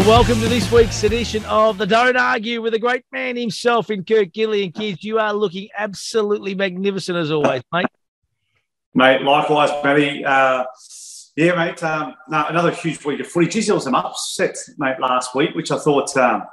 Well, welcome to this week's edition of the Don't Argue with the great man himself in Kurt Gidley. Gids, you are looking absolutely magnificent as always, mate. Mate, likewise, Matty. Uh, yeah, mate. Um, no, another huge week of footy. Geez, there was some upsets, mate, last week, which I thought, um,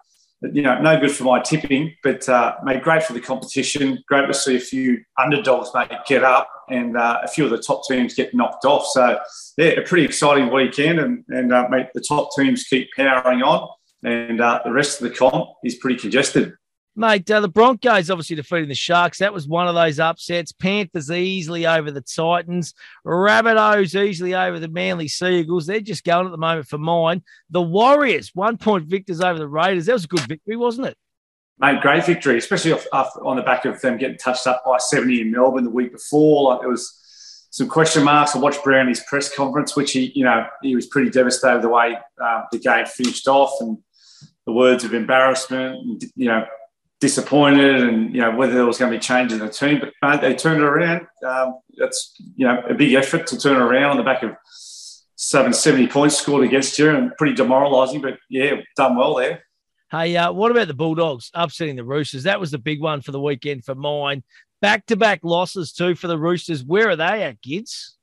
you know, no good for my tipping, but uh, mate, great for the competition. Great to see a few underdogs, mate, get up and uh, a few of the top teams get knocked off. So, yeah, a pretty exciting weekend, and, and uh, mate, the top teams keep powering on, and uh, the rest of the comp is pretty congested. Mate, uh, the Broncos obviously defeating the Sharks. That was one of those upsets. Panthers easily over the Titans. Rabbitohs easily over the Manly Sea Eagles. They're just going at the moment for mine. The Warriors, one point victors over the Raiders. That was a good victory, wasn't it? Mate, great victory, especially off, off, on the back of them getting touched up by 70 in Melbourne the week before. Like, there was some question marks. I watched Brownie's press conference, which he, you know, he was pretty devastated the way uh, the game finished off and the words of embarrassment and, you know, disappointed and you know whether there was going to be change in the team but mate, they turned it around um, that's you know a big effort to turn it around on the back of seven, 70 points scored against you and pretty demoralising but yeah done well there hey uh, what about the bulldogs upsetting the roosters? That was the big one for the weekend for mine. Back-to-back losses too for the roosters. Where are they at Gids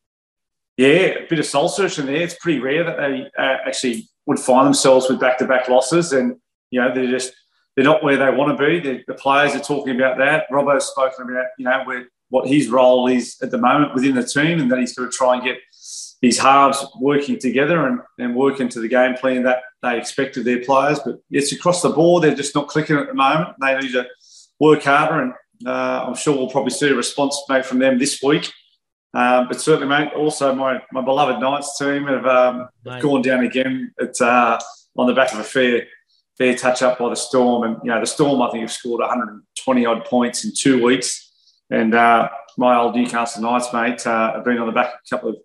yeah a bit of soul searching there. It's pretty rare that they uh, actually would find themselves with back-to-back losses. And you know they're just they're not where they want to be. The, the players are talking about that. Robbo's spoken about, you know, where, what his role is at the moment within the team and that he's going to try and get his halves working together and, and working to the game plan that they expect of their players. But it's across the board. They're just not clicking at the moment. They need to work harder and uh, I'm sure we'll probably see a response made from them this week. Um, but certainly, mate, also my, my beloved Knights team have um, gone down again at, uh, on the back of a fair fair touch up by the Storm. And, you know, the Storm, I think, have scored 120 odd points in two weeks. And uh, my old Newcastle Knights, mate, uh, have been on the back of a couple of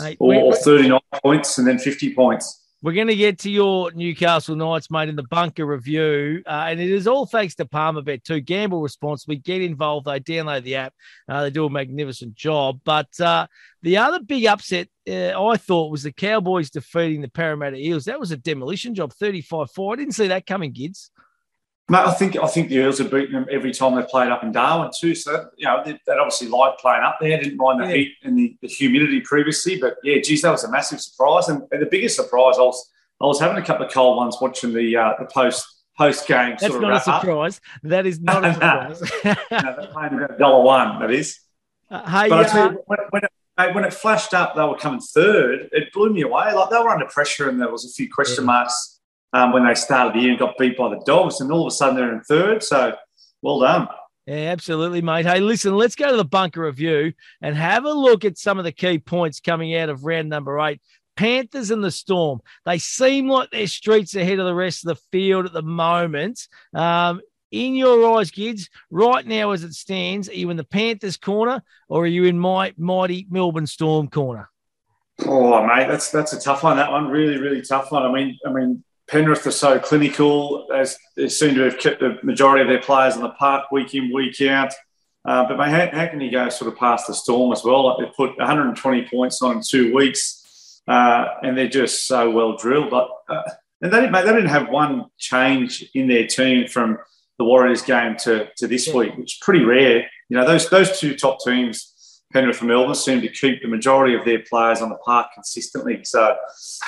mate, or, or 39 points and then 50 points. We're going to get to your Newcastle Knights, mate, in the bunker review. Uh, and it is all thanks to Palmerbet too. Gamble responsibly. Get involved. They download the app. Uh, they do a magnificent job. But uh, the other big upset uh, I thought was the Cowboys defeating the Parramatta Eels. That was a demolition job, 35-4. I didn't see that coming, Gids. Mate, I think I think the Eels have beaten them every time they've played up in Darwin too. So you know they, they obviously liked playing up there. Didn't mind the yeah. heat and the, the, humidity previously, but yeah, geez, that was a massive surprise. And, and, the biggest surprise, I was I was having a couple of cold ones watching the uh, the post post game. That's not a surprise. Up. That is not a surprise. no, they're playing about dollar one. That is. Uh, hey, but I tell you, when, when, it, when it flashed up, they were coming third. It blew me away. Like they were under pressure, and there was a few question marks um, when they started the year and got beat by the Dogs, and all of a sudden they're in third. So well done. Yeah, absolutely, mate. Hey, listen, let's go to the bunker review and have a look at some of the key points coming out of round number eight. Panthers and the Storm. They seem like they're streets ahead of the rest of the field at the moment. Um, in your eyes, Gids, right now as it stands, are you in the Panthers corner or are you in my mighty Melbourne Storm corner? Oh, mate, that's that's a tough one. That one, really, really tough one. I mean, I mean, Penrith are so clinical. As they seem to have kept the majority of their players on the park week in, week out. Uh, but mate, how, how, can you go sort of past the storm as well? Like they put 120 points on in two weeks, uh, and they're just so well drilled. But uh, and they, mate, they didn't have one change in their team from the Warriors game to, to this week, which is pretty rare. You know, those those two top teams Penrith and Melbourne seem to keep the majority of their players on the park consistently. So,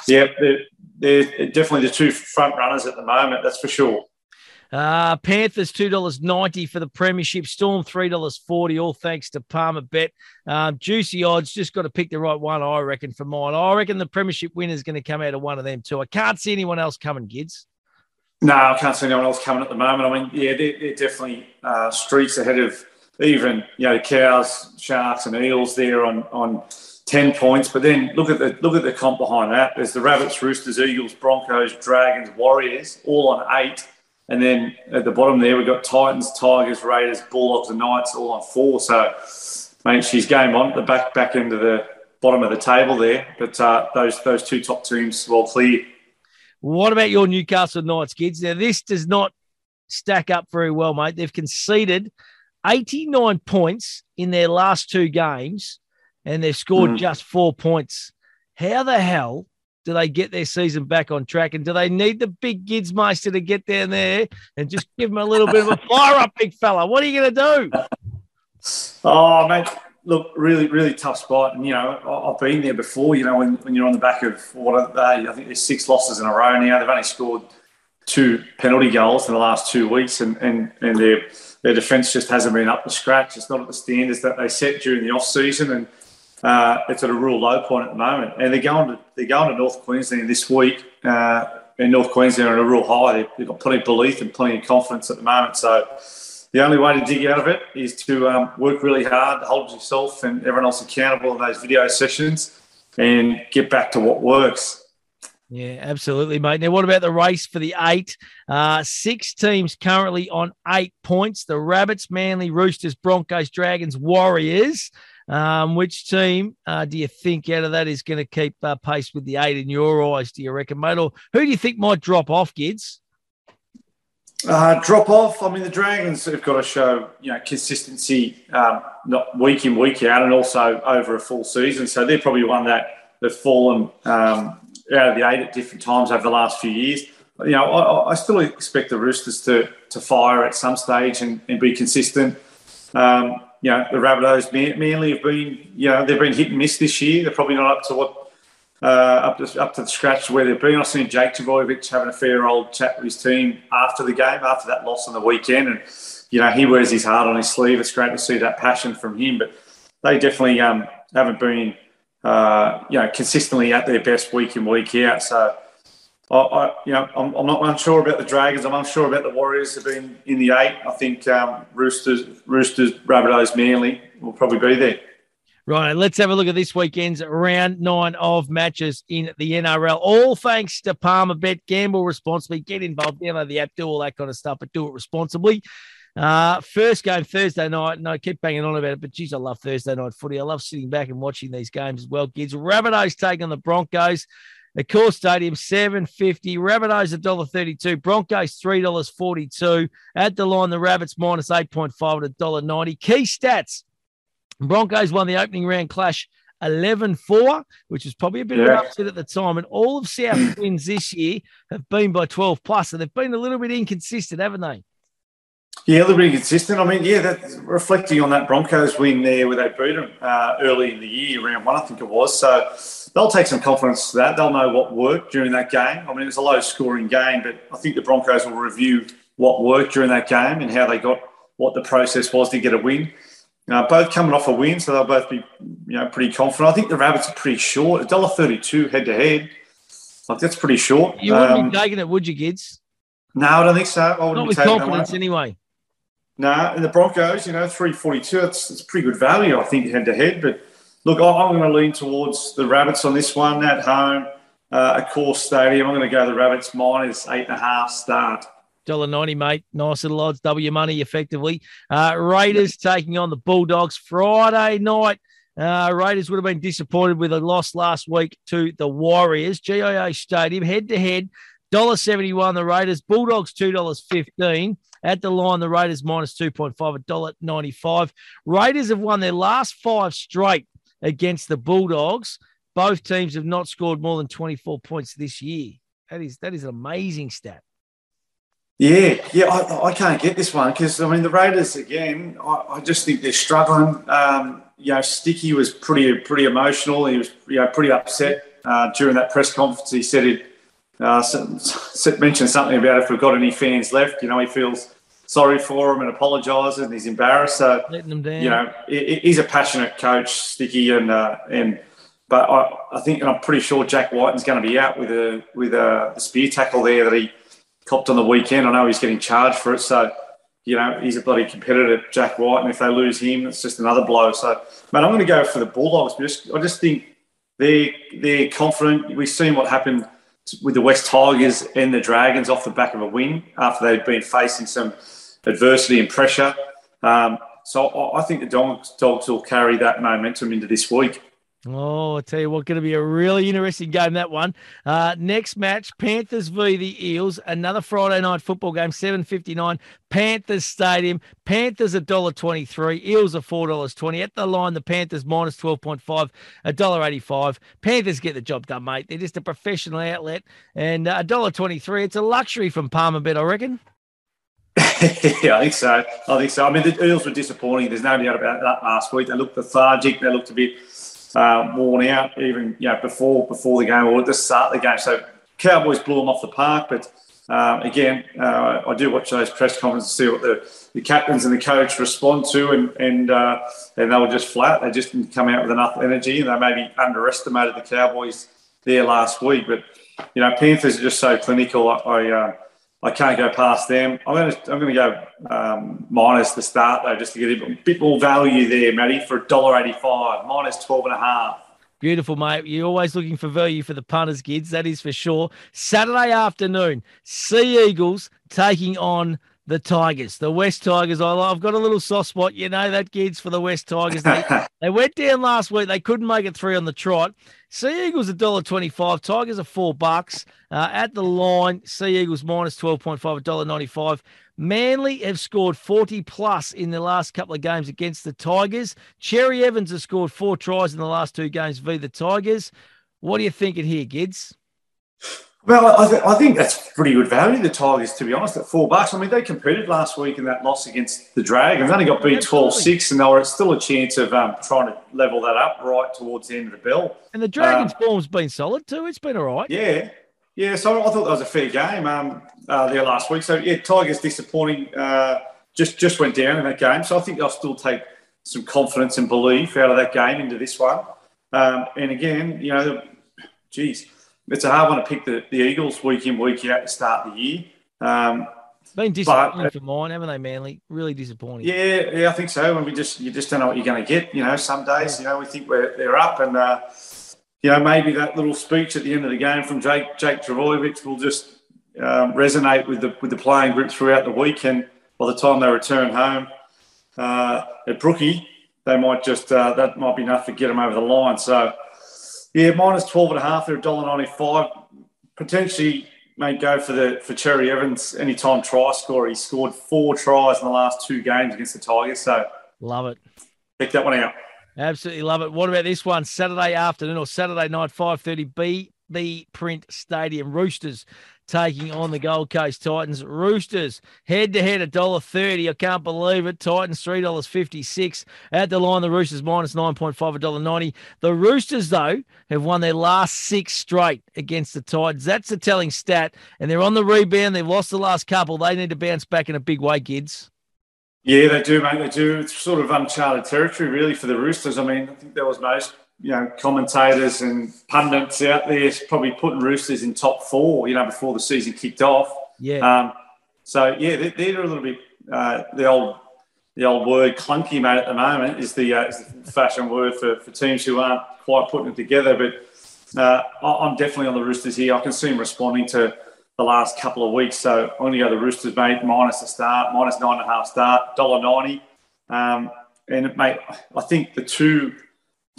yeah, they're, they're definitely the two front runners at the moment, that's for sure. Uh, Panthers two dollars ninety for the premiership. Storm three dollars forty. All thanks to Palmer Bet. Um, juicy odds. Just got to pick the right one. I reckon for mine. I reckon the premiership winner is going to come out of one of them too. I can't see anyone else coming, Gids. No, I can't see anyone else coming at the moment. I mean, yeah, they're, they're definitely uh, streets ahead of even you know cows, sharks, and eels there on on ten points. But then look at the look at the comp behind that. There's the rabbits, roosters, eagles, broncos, dragons, warriors, all on eight. And then at the bottom there, we've got Titans, Tigers, Raiders, Bulldogs, and Knights all on four. So, mate, she's game on the back back end of the bottom of the table there. But uh, those those two top teams well clear. What about your Newcastle Knights, Gids? Now, this does not stack up very well, mate. They've conceded 89 points in their last two games and they've scored mm. just four points. How the hell do they get their season back on track? And do they need the big Gidsmeister to get down there and just give them a little bit of a fire up, big fella? What are you going to do? Oh, mate, look, really, really tough spot. And, you know, I've been there before, you know, when, when you're on the back of what are they? I think there's six losses in a row now. They've only scored two penalty goals in the last two weeks, and, and, and their, their defence just hasn't been up to scratch. It's not at the standards that they set during the off season. And, uh, it's at a real low point at the moment. And they're going to they're going to North Queensland this week. Uh, and North Queensland are at a real high. They've, got plenty of belief and plenty of confidence at the moment. So the only way to dig out of it is to um, work really hard, hold yourself and everyone else accountable in those video sessions, and get back to what works. Yeah, absolutely, mate. Now, what about the race for the eight? Uh, six teams currently on eight points the Rabbits, Manly, Roosters, Broncos, Dragons, Warriors. Um, which team uh, do you think out of that is going to keep uh, pace with the eight in your eyes, do you reckon, mate? Or who do you think might drop off, Gids? Uh, drop off. I mean, the Dragons have got to show you know consistency, um, not week in week out, and also over a full season. So they're probably one that they've fallen um, out of the eight at different times over the last few years. You know, I, I still expect the Roosters to to fire at some stage and, and be consistent. Um, you know, the Rabbitohs Manly have been, you know, they've been hit and miss this year. They're probably not up to what, uh, up to up to the scratch where they've been. I've seen Jake Trbojevic having a fair old chat with his team after the game, after that loss on the weekend, and you know he wears his heart on his sleeve. It's great to see that passion from him, but they definitely um, haven't been, uh, you know, consistently at their best week in week out. So I, I, you know, I'm, I'm, not unsure about the Dragons. I'm unsure about the Warriors have been in the eight. I think um, Roosters, Roosters, Rabbitohs, Manly will probably be there. Right, let's have a look at this weekend's round nine of matches in the NRL. All thanks to Palmer Bet. Gamble responsibly. Get involved. Download the app. Do all that kind of stuff, but do it responsibly. Uh, first game Thursday night. No, I keep banging on about it, but geez, I love Thursday night footy. I love sitting back and watching these games as well, Gids. Rabbitohs taking the Broncos. The Core Stadium, seven fifty. Rabbitohs, a dollar thirty-two. Broncos, three dollars forty-two. At the line, the Rabbits minus eight point five at a dollar ninety. Key stats: Broncos won the opening round clash 11-4, which was probably a bit yeah. of an upset at the time. And all of South wins this year have been by 12 plus, and they've been a little bit inconsistent, haven't they? Yeah, they're bit consistent. I mean, yeah, that, reflecting on that Broncos win there where they beat them uh, early in the year, round one, I think it was. So they'll take some confidence to that. They'll know what worked during that game. I mean, it was a low scoring game, but I think the Broncos will review what worked during that game and how they got what the process was to get a win. Uh, both coming off a win, so they'll both be you know pretty confident. I think the Rabbits are pretty short. dollar thirty-two head to head. Like that's pretty short. You wouldn't um, be taking it, would you, Gids? No, I don't think so. I wouldn't Not with confidence anyway. No, and the Broncos, you know, three forty-two. It's, it's pretty good value, I think, head to head. But Look, I'm going to lean towards the Rabbits on this one at home. Uh, Accor stadium. I'm going to go the Rabbits minus eight and a half start. Dollar ninety, mate. Nice little odds. Double your money, effectively. Uh, Raiders taking on the Bulldogs Friday night. Uh, Raiders would have been disappointed with a loss last week to the Warriors. GIO Stadium, head to head, dollar seventy one. The Raiders, Bulldogs two dollars fifteen. At the line, the Raiders minus two point five, a dollar ninety five. Raiders have won their last five straight against the Bulldogs. Both teams have not scored more than 24 points this year. That is that is an amazing stat. Yeah, yeah, I, I can't get this one because I mean the Raiders again. I, I just think they're struggling. Um, you know, Sticky was pretty pretty emotional. He was you know pretty upset uh, during that press conference. He said it uh, mentioned something about if we've got any fans left. You know, he feels sorry for them and apologises and he's embarrassed. So letting them down. You know, he's a passionate coach, Sticky, and uh, and but I, I think and I'm pretty sure Jack Wighton's going to be out with a with a, spear tackle there that he copped on the weekend. I know he's getting charged for it, so you know he's a bloody competitor, Jack White, and if they lose him, it's just another blow. So, man, I'm going to go for the Bulldogs. Just, I just think they they're confident. We've seen what happened with the West Tigers and the Dragons off the back of a win after they'd been facing some adversity and pressure. Um, so I think the dogs, dogs will carry that momentum into this week. Oh, I tell you what, going to be a really interesting game that one. Uh, next match, Panthers v the Eels. Another Friday night football game, seven fifty nine. Panthers Stadium. Panthers a dollar twenty three. Eels are four dollars twenty. At the line, the Panthers minus twelve point five, a dollar eighty five. Panthers get the job done, mate. They're just a professional outlet, and uh, a dollar twenty three. It's a luxury from Palmerbet, I reckon. yeah, I think so. I think so. I mean, the Eels were disappointing. There's no doubt about that last week. They looked lethargic. They looked a bit uh, worn out even you know before before the game or at the start of the game. So Cowboys blew them off the park, but um, again, uh, I do watch those press conferences to see what the, the captains and the coach respond to, and and uh, and they were just flat. They just didn't come out with enough energy, and they maybe underestimated the Cowboys there last week. But you know, Panthers are just so clinical. I, I uh, I can't go past them. I'm going to I'm going to go um, minus the start though, just to get a bit more value there, Matty, for $1.85, minus 12 and a half. Beautiful, mate. You're always looking for value for the punters, Gids. That is for sure. Saturday afternoon, Sea Eagles taking on the Tigers, the West Tigers. I've got a little soft spot, you know, that Gids for the West Tigers. They, they went down last week. They couldn't make it three on the trot. Sea Eagles a dollar twenty-five. Tigers are four bucks uh, at the line. Sea Eagles minus twelve point five, a dollar ninety-five. Manly have scored 40 plus in the last couple of games against the Tigers. Cherry Evans has scored four tries in the last two games via the Tigers. What are you thinking here, Gids? Well, I, th- I, think that's pretty good value, the Tigers, to be honest, at four bucks. I mean, they competed last week in that loss against the Dragons. They only got beat 12 6, and they were still a chance of um, trying to level that up right towards the end of the bell. And the Dragons' um, form's been solid too. It's been all right. Yeah. Yeah, so I thought that was a fair game um, uh, there last week. So, yeah, Tigers disappointing. Uh, just, just went down in that game. So I think they'll still take some confidence and belief out of that game into this one. Um, and again, you know, geez it's a hard one to pick the, the Eagles week in, week out to start the year. Um, been disappointing but, for mine, haven't they, Manly? Really disappointing. Yeah, yeah, I think so. And we just you just don't know what you're going to get. You know, some days, you know, we think we're they're up, and uh, you know maybe that little speech at the end of the game from Jake Jake Trbojevic will just um, resonate with the with the playing group throughout the week. And by the time they return home uh, at Brookie, they might just uh, that might be enough to get them over the line. So yeah, minus 12 and a half. They're $1.95. Potentially may go for the for Cherry Evans anytime try score. He scored four tries in the last two games against the Tigers. So love it. Pick that one out. Absolutely love it. What about this one? Saturday afternoon or Saturday night, 5:30 B Print Stadium. Roosters taking on the Gold Coast Titans. Roosters head to head, $1.30. I can't believe it. Titans, $3.56. At the line, the Roosters minus 9.5, $1.90. The Roosters, though, have won their last six straight against the Titans. That's a telling stat. And they're on the rebound. They've lost the last couple. They need to bounce back in a big way, Gids. Yeah, they do, mate. They do. It's sort of uncharted territory, really, for the Roosters. I mean, I think there was most you know, commentators and pundits out there probably putting Roosters in top four, you know, before the season kicked off. Yeah. Um, so yeah, they're, they're, a little bit uh, the old the old word clunky, mate. At the moment is the, uh, is the fashion word for, for teams who aren't quite putting it together. But uh, I'm definitely on the Roosters here. I can see them responding to the last couple of weeks. So I'm going to go the Roosters, mate, minus the start, minus nine and a half start, dollar ninety. Um, and mate, I think the two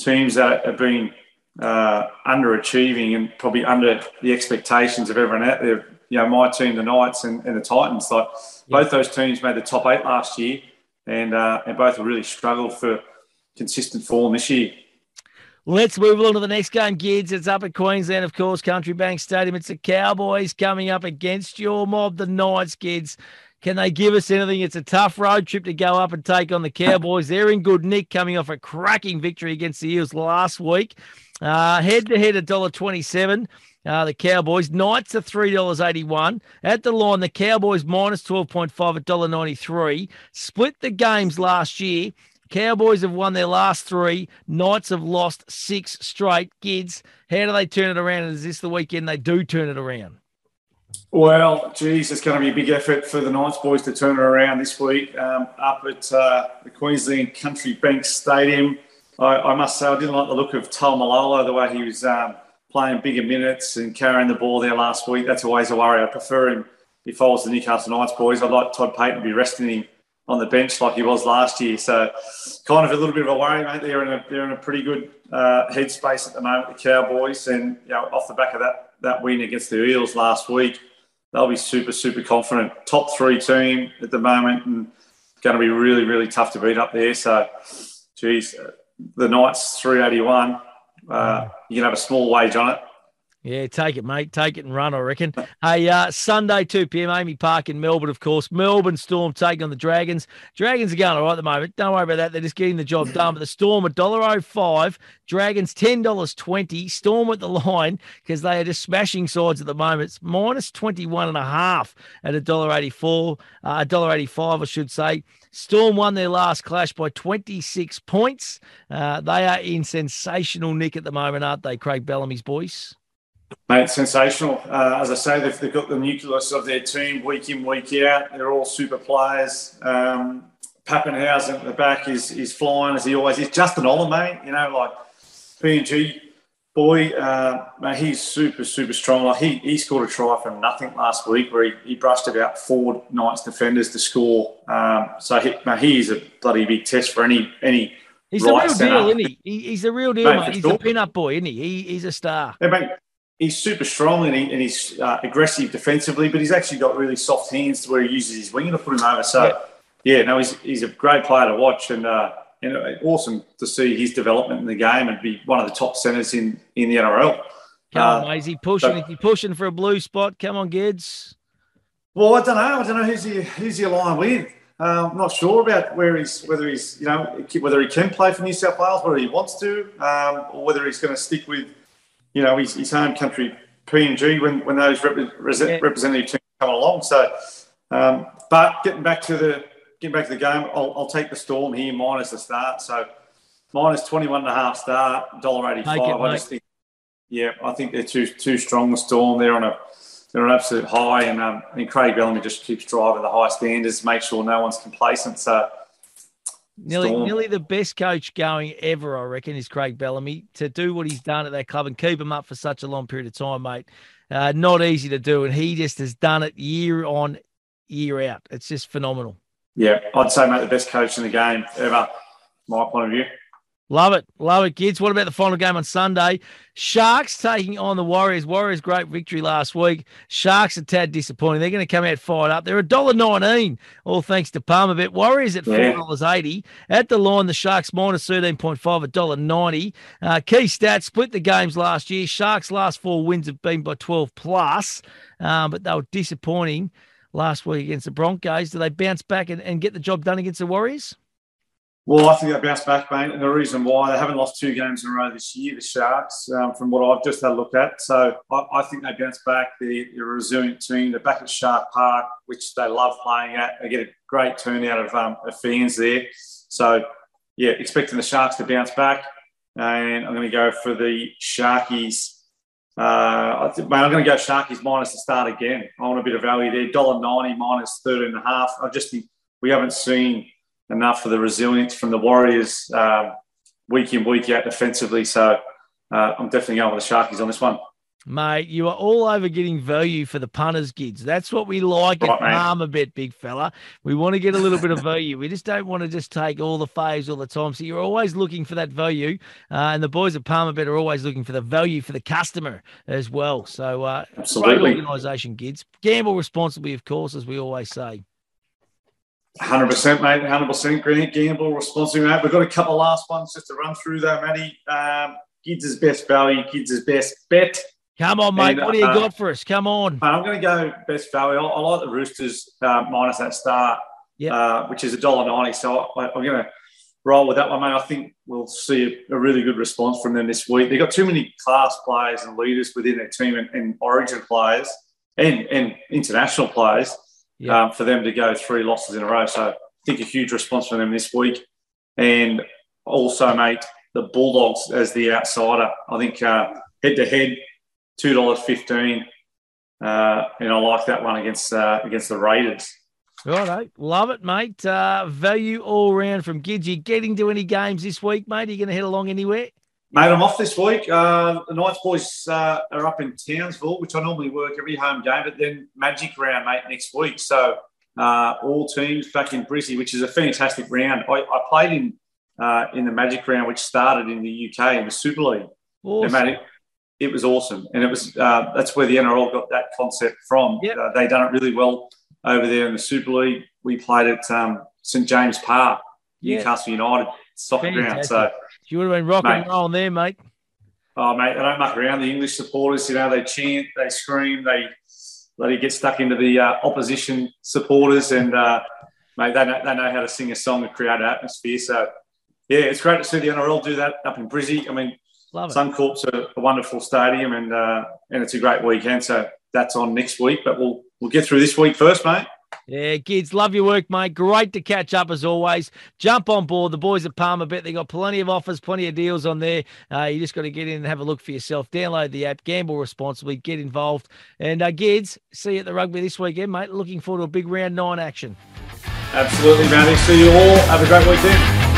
teams that have been uh, underachieving and probably under the expectations of everyone out there. You know, my team, the Knights and, and the Titans. Like yeah. both those teams made the top eight last year, and uh, and both have really struggled for consistent form this year. Let's move on to the next game, Gids. It's up at Queensland, of course, Country Bank Stadium. It's the Cowboys coming up against your mob, the Knights, Gids. Can they give us anything? It's a tough road trip to go up and take on the Cowboys. They're in good nick coming off a cracking victory against the Eels last week. Head to head, $1.27. Uh, the Cowboys. Knights are $3.81. At the line, the Cowboys minus 12.5 at $1.93. Split the games last year. Cowboys have won their last three. Knights have lost six straight. Gids, how do they turn it around? And is this the weekend they do turn it around? Well, geez, it's going to be a big effort for the Knights boys to turn it around this week um, up at uh, the Queensland Country Bank Stadium. I, I, must say, I didn't like the look of Taumalolo, the way he was um, playing bigger minutes and carrying the ball there last week. That's always a worry. I prefer him if I was the Newcastle Knights boys. I'd like Todd Payten to be resting him on the bench like he was last year. So kind of a little bit of a worry, mate. They're in a they're in a pretty good uh, headspace at the moment, the Cowboys, and you know off the back of that that win against the Eels last week, they'll be super super confident. Top three team at the moment, and going to be really really tough to beat up there. So, geez, the Knights three eighty one. Uh, you can have a small wage on it. Yeah, take it, mate. Take it and run, I reckon. Hey, uh, Sunday, 2 p.m., AAMI Park in Melbourne, of course. Melbourne Storm taking on the Dragons. Dragons are going all right at the moment. Don't worry about that. They're just getting the job done. But the Storm, $1.05. Dragons, $10.20. Storm at the line because they are just smashing sides at the moment. It's minus 21 and a half at $1.84. Uh, $1.85, I should say. Storm won their last clash by 26 points. Uh, they are in sensational nick at the moment, aren't they, Craig Bellamy's boys? Mate, sensational. Uh, as I say, they've, they've, got the nucleus of their team week in, week out. They're all super players. Um, Papenhuyzen at the back is is flying as he always is. Justin Olam, mate, you know, like PNG boy, uh, mate, he's super, super strong. Like he, he scored a try from nothing last week where he, he brushed about four Knights defenders to score. Um, so he, mate, he is a bloody big test for any any. He's right the real deal, isn't he? he? He's the real deal, mate. mate. He's sure. a pin-up boy, isn't he? he he's a star. Yeah, mate he's super strong and, he, and he's uh, aggressive defensively, but he's actually got really soft hands to where he uses his wing to put him over. So, yeah, yeah no, he's, he's a great player to watch and, uh, and awesome to see his development in the game and be one of the top centres in, in the NRL. Come uh, on, is he pushing? So, is he pushing for a blue spot? Come on, Gids. Well, I don't know. I don't know who's he who's he aligned with. Uh, I'm not sure about where he's whether he's you know whether he can play for New South Wales, whether he wants to, um, or whether he's going to stick with you know, his, his home country PNG when, when those rep- yeah. representative teams come along. So, um, but getting back to the getting back to the game, I'll, I'll take the Storm here minus the start. So minus 21 and a half start, $1.85. I just think, yeah, I think they're too too strong. The Storm, they're on a they're an absolute high, and um, mean Craig Bellamy just keeps driving the high standards, make sure no one's complacent. So Nearly, Storm. nearly the best coach going ever, I reckon, is Craig Bellamy. To do what he's done at that club and keep him up for such a long period of time, mate, uh, not easy to do. And he just has done it year on, year out. It's just phenomenal. Yeah, I'd say, mate, the best coach in the game ever, my point of view. Love it. Love it, Gids. What about the final game on Sunday? Sharks taking on the Warriors. Warriors, great victory last week. Sharks a tad disappointing. They're going to come out fired up. They're $1.19, all thanks to Palmerbet. Warriors at $4.80. At the line, the Sharks minus 13.5, $1.90. Uh, key stats, split the games last year. Sharks' last four wins have been by 12 plus, um, but they were disappointing last week against the Broncos. Do they bounce back and, and get the job done against the Warriors? Well, I think they bounced back, mate. And the reason why they haven't lost two games in a row this year, the Sharks, um, from what I've just had a look at. So I, I think they bounce back. They're, they're, a resilient team. They're back at Shark Park, which they love playing at. They get a great turnout of, um, of fans there. So, yeah, expecting the Sharks to bounce back. And I'm going to go for the Sharkies. Uh, I think, mate, I'm going to go Sharkies minus the start again. I want a bit of value there. $1.90 minus 13 and a half. I just think we haven't seen – enough for the resilience from the Warriors um, week in, week out defensively. So uh, I'm definitely going with the Sharkies on this one. Mate, you are all over getting value for the punters, Gids. That's what we like right, at Palmer Bet, big fella. We want to get a little bit of value. We just don't want to just take all the faves all the time. So you're always looking for that value. Uh, and the boys at Palmer Bet are always looking for the value for the customer as well. So, uh, Absolutely. great organisation, Gids. Gamble responsibly, of course, as we always say. Hundred percent, mate. Hundred percent. Grant gamble responsibly, mate. We've got a couple last ones just to run through, though, Matty. Um, is best value. Gids is best bet. Come on, mate. And, what do you uh, got for us? Come on. I'm going to go best value. I, I like the Roosters uh, minus that start, yep. uh, which is a dollar ninety. So I, am going to roll with that one, mate. I think we'll see a, a, really good response from them this week. They've got too many class players and leaders within their team, and, and Origin players and, and international players yeah. um, for them to go three losses in a row. So I think a huge response from them this week. And also, mate, the Bulldogs as the outsider. I think head to head, two dollars fifteen, uh, and I like that one against uh, against the Raiders. Right, love it, mate. Uh, value all round from Gidgy. Getting to any games this week, mate? Are you going to head along anywhere? Mate, I'm off this week. Uh, the Knights boys uh, are up in Townsville, which I normally work every home game, but then Magic round, mate, next week. So uh, all teams back in Brizzy, which is a fantastic round. I, I played in uh, in the Magic round, which started in the UK in the Super League. Awesome. And, mate, it, it was awesome, and it was uh, that's where the NRL got that concept from. Yep. Uh, they done it really well over there in the Super League. We played at um, St James Park, Yeah. Newcastle United soccer ground. So. You would have been rocking and rolling there, mate. Oh, mate, they don't muck around. The English supporters, you know, they chant, they scream, they let it get stuck into the uh, opposition supporters, and uh, mate, they know, they know how to sing a song and create an atmosphere. So, yeah, it's great to see the NRL do that up in Brizzy. I mean, Love it. Suncorp's a, a wonderful stadium, and uh, and it's a great weekend. So that's on next week, but we'll we'll get through this week first, mate. Yeah, Gids, love your work, mate. Great to catch up as always. Jump on board. The boys at Palmer Bet, they got plenty of offers, plenty of deals on there. Uh, you just got to get in and have a look for yourself. Download the app, gamble responsibly, get involved. And uh, Gids, see you at the rugby this weekend, mate. Looking forward to a big round nine action. Absolutely, Matty. See you all. Have a great weekend.